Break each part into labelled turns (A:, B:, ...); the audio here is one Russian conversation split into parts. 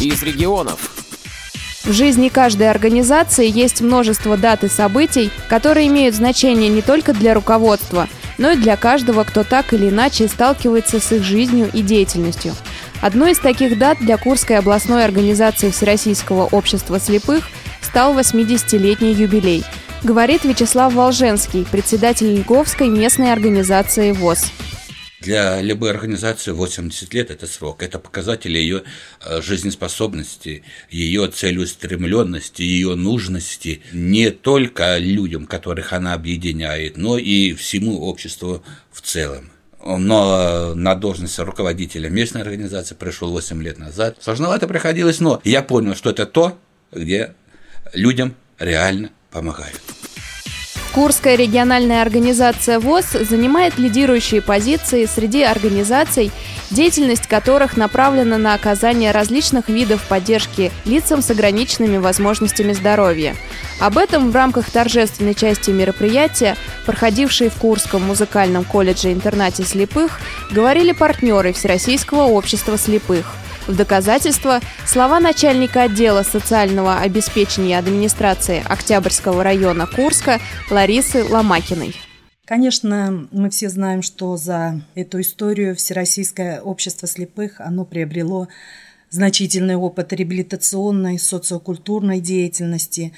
A: из регионов.
B: В жизни каждой организации есть множество дат и событий, которые имеют значение не только для руководства, но и для каждого, кто так или иначе сталкивается с их жизнью и деятельностью. Одной из таких дат для Курской областной организации Всероссийского общества слепых стал 80-летний юбилей, говорит Вячеслав Волженский, председатель Льговской местной организации ВОЗ.
C: Для любой организации 80 лет – это срок. Это показатель ее э, жизнеспособности, ее целеустремленности, ее нужности не только людям, которых она объединяет, но и всему обществу в целом но на должность руководителя местной организации пришел 8 лет назад. Сложновато приходилось, но я понял, что это то, где людям реально помогают.
B: Курская региональная организация ВОЗ занимает лидирующие позиции среди организаций, деятельность которых направлена на оказание различных видов поддержки лицам с ограниченными возможностями здоровья. Об этом в рамках торжественной части мероприятия, проходившей в Курском музыкальном колледже-интернате слепых, говорили партнеры Всероссийского общества слепых – в доказательство слова начальника отдела социального обеспечения администрации Октябрьского района Курска Ларисы Ломакиной.
D: Конечно, мы все знаем, что за эту историю Всероссийское общество слепых оно приобрело значительный опыт реабилитационной, социокультурной деятельности.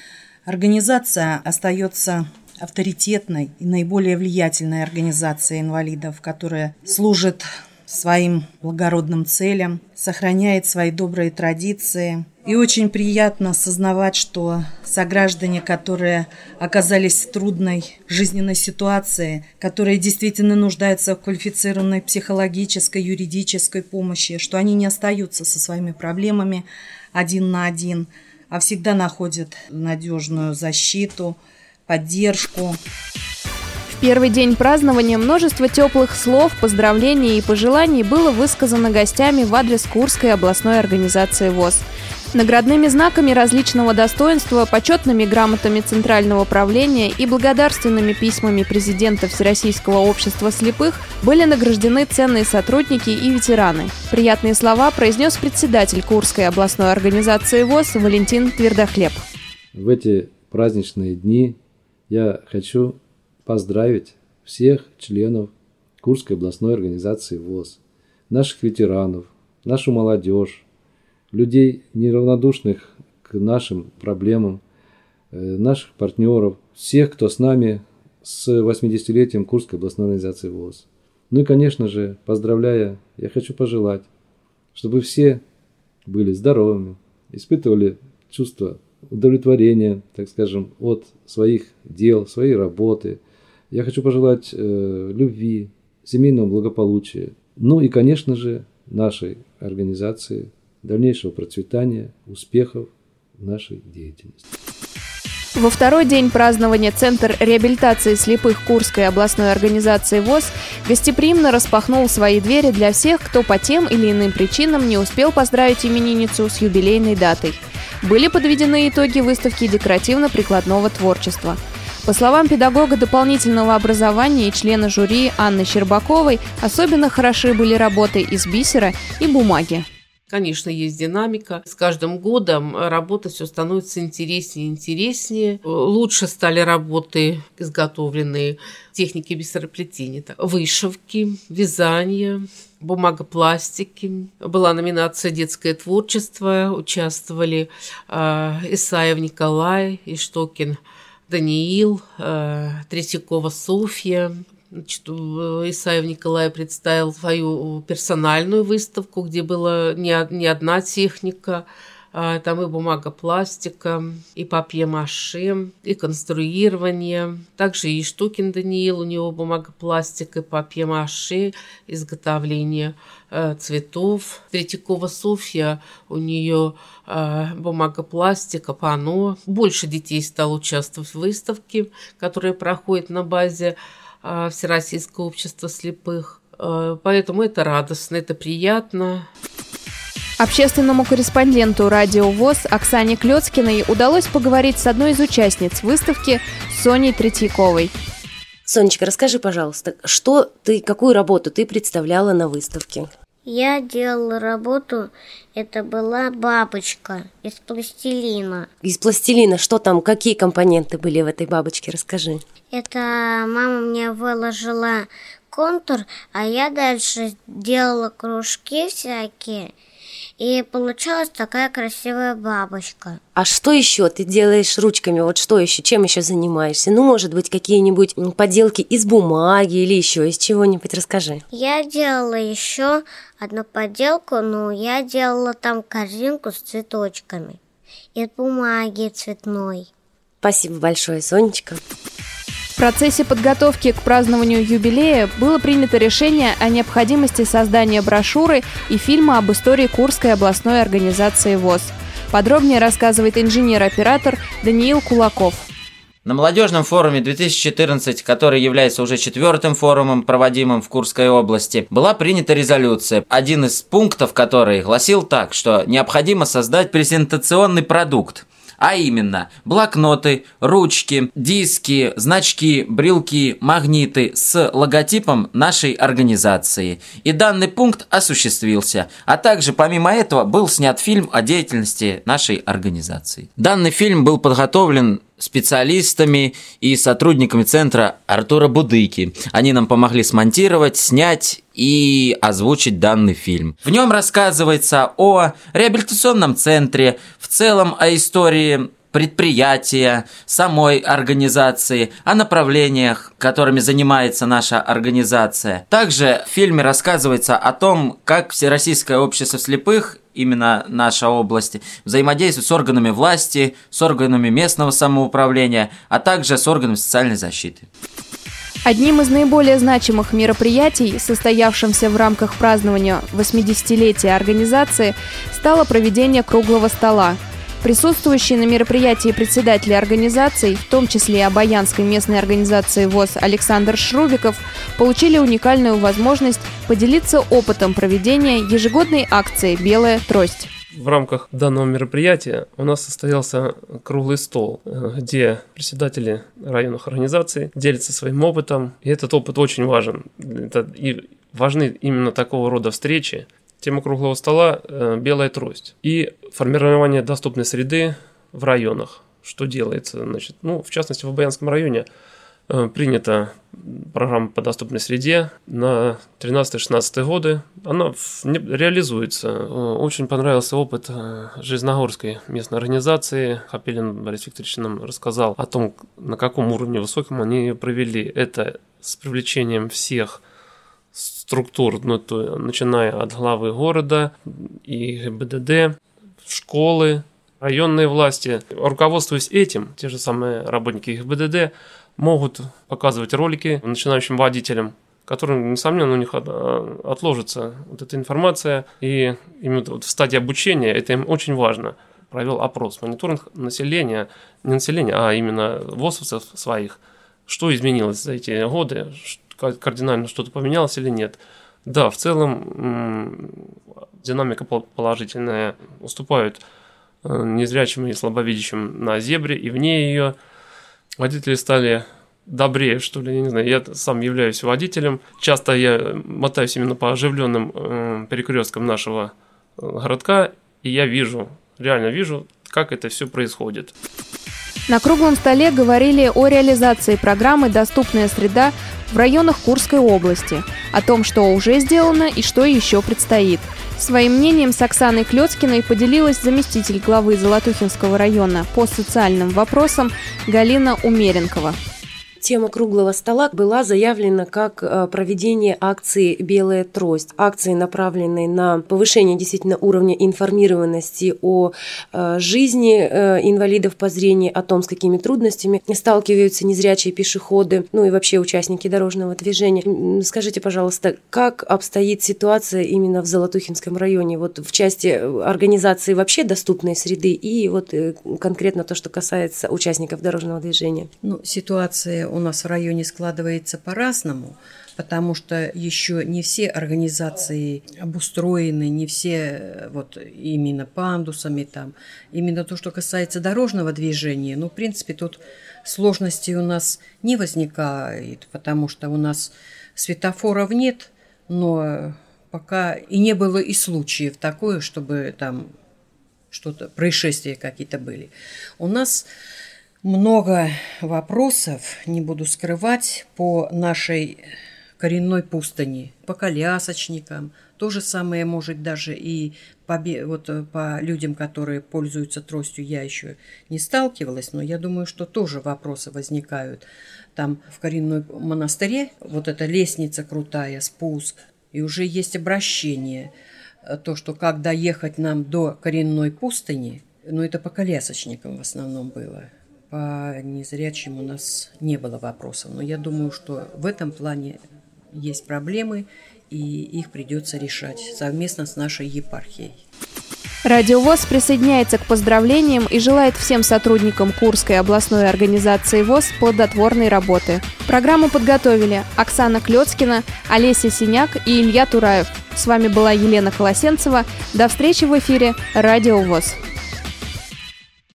D: Организация остается авторитетной и наиболее влиятельной организацией инвалидов, которая служит своим благородным целям, сохраняет свои добрые традиции. И очень приятно осознавать, что сограждане, которые оказались в трудной жизненной ситуации, которые действительно нуждаются в квалифицированной психологической, юридической помощи, что они не остаются со своими проблемами один на один, а всегда находят надежную защиту, поддержку
B: первый день празднования множество теплых слов, поздравлений и пожеланий было высказано гостями в адрес Курской областной организации ВОЗ. Наградными знаками различного достоинства, почетными грамотами Центрального правления и благодарственными письмами президента Всероссийского общества слепых были награждены ценные сотрудники и ветераны. Приятные слова произнес председатель Курской областной организации ВОЗ Валентин Твердохлеб.
E: В эти праздничные дни я хочу поздравить всех членов Курской областной организации ВОЗ, наших ветеранов, нашу молодежь, людей, неравнодушных к нашим проблемам, э, наших партнеров, всех, кто с нами с 80-летием Курской областной организации ВОЗ. Ну и, конечно же, поздравляя, я хочу пожелать, чтобы все были здоровыми, испытывали чувство удовлетворения, так скажем, от своих дел, своей работы – я хочу пожелать э, любви, семейного благополучия. Ну и, конечно же, нашей организации дальнейшего процветания, успехов в нашей деятельности.
B: Во второй день празднования Центр реабилитации слепых Курской областной организации ВОЗ гостеприимно распахнул свои двери для всех, кто по тем или иным причинам не успел поздравить именинницу с юбилейной датой. Были подведены итоги выставки декоративно-прикладного творчества – по словам педагога дополнительного образования и члена жюри Анны Щербаковой, особенно хороши были работы из бисера и бумаги.
F: Конечно, есть динамика. С каждым годом работа все становится интереснее и интереснее. Лучше стали работы, изготовленные техники бисероплетения. Вышивки, вязание, бумагопластики. Была номинация «Детское творчество». Участвовали э, Исаев Николай и Штокин Даниил, э, Третьякова Софья. Значит, Исаев Николай представил свою персональную выставку, где была не, одна техника, там и бумага пластика, и папье-маше, и конструирование. Также и Штукин Даниил, у него бумага пластика, и папье-маше, изготовление э, цветов. Третьякова Софья, у нее э, бумага пластика, пано. Больше детей стало участвовать в выставке, которая проходит на базе Всероссийского общества слепых. Поэтому это радостно, это приятно.
B: Общественному корреспонденту «Радио ВОЗ» Оксане Клёцкиной удалось поговорить с одной из участниц выставки Соней Третьяковой.
G: Сонечка, расскажи, пожалуйста, что ты, какую работу ты представляла на выставке?
A: Я делала работу, это была бабочка из пластилина.
G: Из пластилина что там, какие компоненты были в этой бабочке, расскажи.
A: Это мама мне выложила контур, а я дальше делала кружки всякие – и получалась такая красивая бабочка.
G: А что еще ты делаешь ручками? Вот что еще? Чем еще занимаешься? Ну, может быть, какие-нибудь поделки из бумаги или еще из чего-нибудь расскажи.
A: Я делала еще одну поделку, но я делала там корзинку с цветочками из бумаги цветной.
G: Спасибо большое, Сонечка
B: процессе подготовки к празднованию юбилея было принято решение о необходимости создания брошюры и фильма об истории Курской областной организации ВОЗ. Подробнее рассказывает инженер-оператор Даниил Кулаков.
H: На молодежном форуме 2014, который является уже четвертым форумом, проводимым в Курской области, была принята резолюция, один из пунктов которой гласил так, что необходимо создать презентационный продукт, а именно блокноты, ручки, диски, значки, брелки, магниты с логотипом нашей организации. И данный пункт осуществился, а также помимо этого был снят фильм о деятельности нашей организации. Данный фильм был подготовлен специалистами и сотрудниками центра Артура Будыки. Они нам помогли смонтировать, снять и озвучить данный фильм. В нем рассказывается о реабилитационном центре, в целом о истории предприятия, самой организации, о направлениях, которыми занимается наша организация. Также в фильме рассказывается о том, как Всероссийское общество слепых именно наша область, взаимодействует с органами власти, с органами местного самоуправления, а также с органами социальной защиты.
B: Одним из наиболее значимых мероприятий, состоявшимся в рамках празднования 80-летия организации, стало проведение круглого стола – Присутствующие на мероприятии председатели организаций, в том числе и Обаянской местной организации ВОЗ Александр Шрубиков, получили уникальную возможность поделиться опытом проведения ежегодной акции «Белая трость».
I: В рамках данного мероприятия у нас состоялся круглый стол, где председатели районных организаций делятся своим опытом. И этот опыт очень важен. Это и важны именно такого рода встречи, Тема круглого стола э, «Белая трость» и формирование доступной среды в районах. Что делается? Значит, ну, в частности, в Баянском районе э, принята программа по доступной среде на 13-16 годы. Она реализуется. Э, очень понравился опыт э, Жизногорской местной организации. Хапелин Борис Викторович нам рассказал о том, на каком уровне высоком они ее провели. Это с привлечением всех структур, ну, то, начиная от главы города и ГИБДД, школы, районные власти. Руководствуясь этим, те же самые работники ГИБДД могут показывать ролики начинающим водителям, которым, несомненно, у них отложится вот эта информация. И именно вот в стадии обучения это им очень важно. Провел опрос, мониторинг населения, не населения, а именно ВОСовцев своих. Что изменилось за эти годы, кардинально что-то поменялось или нет. Да, в целом динамика положительная. Уступают э, незрячим и слабовидящим на зебре, и вне ее. Водители стали добрее, что ли, я не знаю. Я сам являюсь водителем. Часто я мотаюсь именно по оживленным э, перекресткам нашего э, городка, и я вижу, реально вижу, как это все происходит.
B: На круглом столе говорили о реализации программы «Доступная среда» в районах Курской области, о том, что уже сделано и что еще предстоит. Своим мнением с Оксаной Клёцкиной поделилась заместитель главы Золотухинского района по социальным вопросам Галина Умеренкова.
G: Тема круглого стола была заявлена как э, проведение акции «Белая трость». Акции, направленные на повышение действительно уровня информированности о э, жизни э, инвалидов по зрению, о том, с какими трудностями сталкиваются незрячие пешеходы, ну и вообще участники дорожного движения. Скажите, пожалуйста, как обстоит ситуация именно в Золотухинском районе, вот в части организации вообще доступной среды и вот конкретно то, что касается участников дорожного движения?
D: Ну, ситуация у нас в районе складывается по-разному, потому что еще не все организации обустроены, не все вот именно пандусами там. Именно то, что касается дорожного движения, ну, в принципе, тут сложностей у нас не возникает, потому что у нас светофоров нет, но
J: пока и не было и случаев такое, чтобы там что-то, происшествия какие-то были. У нас много вопросов, не буду скрывать, по нашей коренной пустыни, по колясочникам. То же самое может даже и по, вот, э, по людям, которые пользуются тростью, я еще не сталкивалась, но я думаю, что тоже вопросы возникают. Там в коренной монастыре вот эта лестница крутая, спуск, и уже есть обращение. Э, то, что как доехать нам до коренной пустыни, ну это по колясочникам в основном было. По незрячим у нас не было вопросов. Но я думаю, что в этом плане есть проблемы, и их придется решать совместно с нашей епархией.
B: Радио ВОЗ присоединяется к поздравлениям и желает всем сотрудникам Курской областной организации ВОЗ плодотворной работы. Программу подготовили Оксана Клецкина, Олеся Синяк и Илья Тураев. С вами была Елена Колосенцева. До встречи в эфире Радио ВОЗ.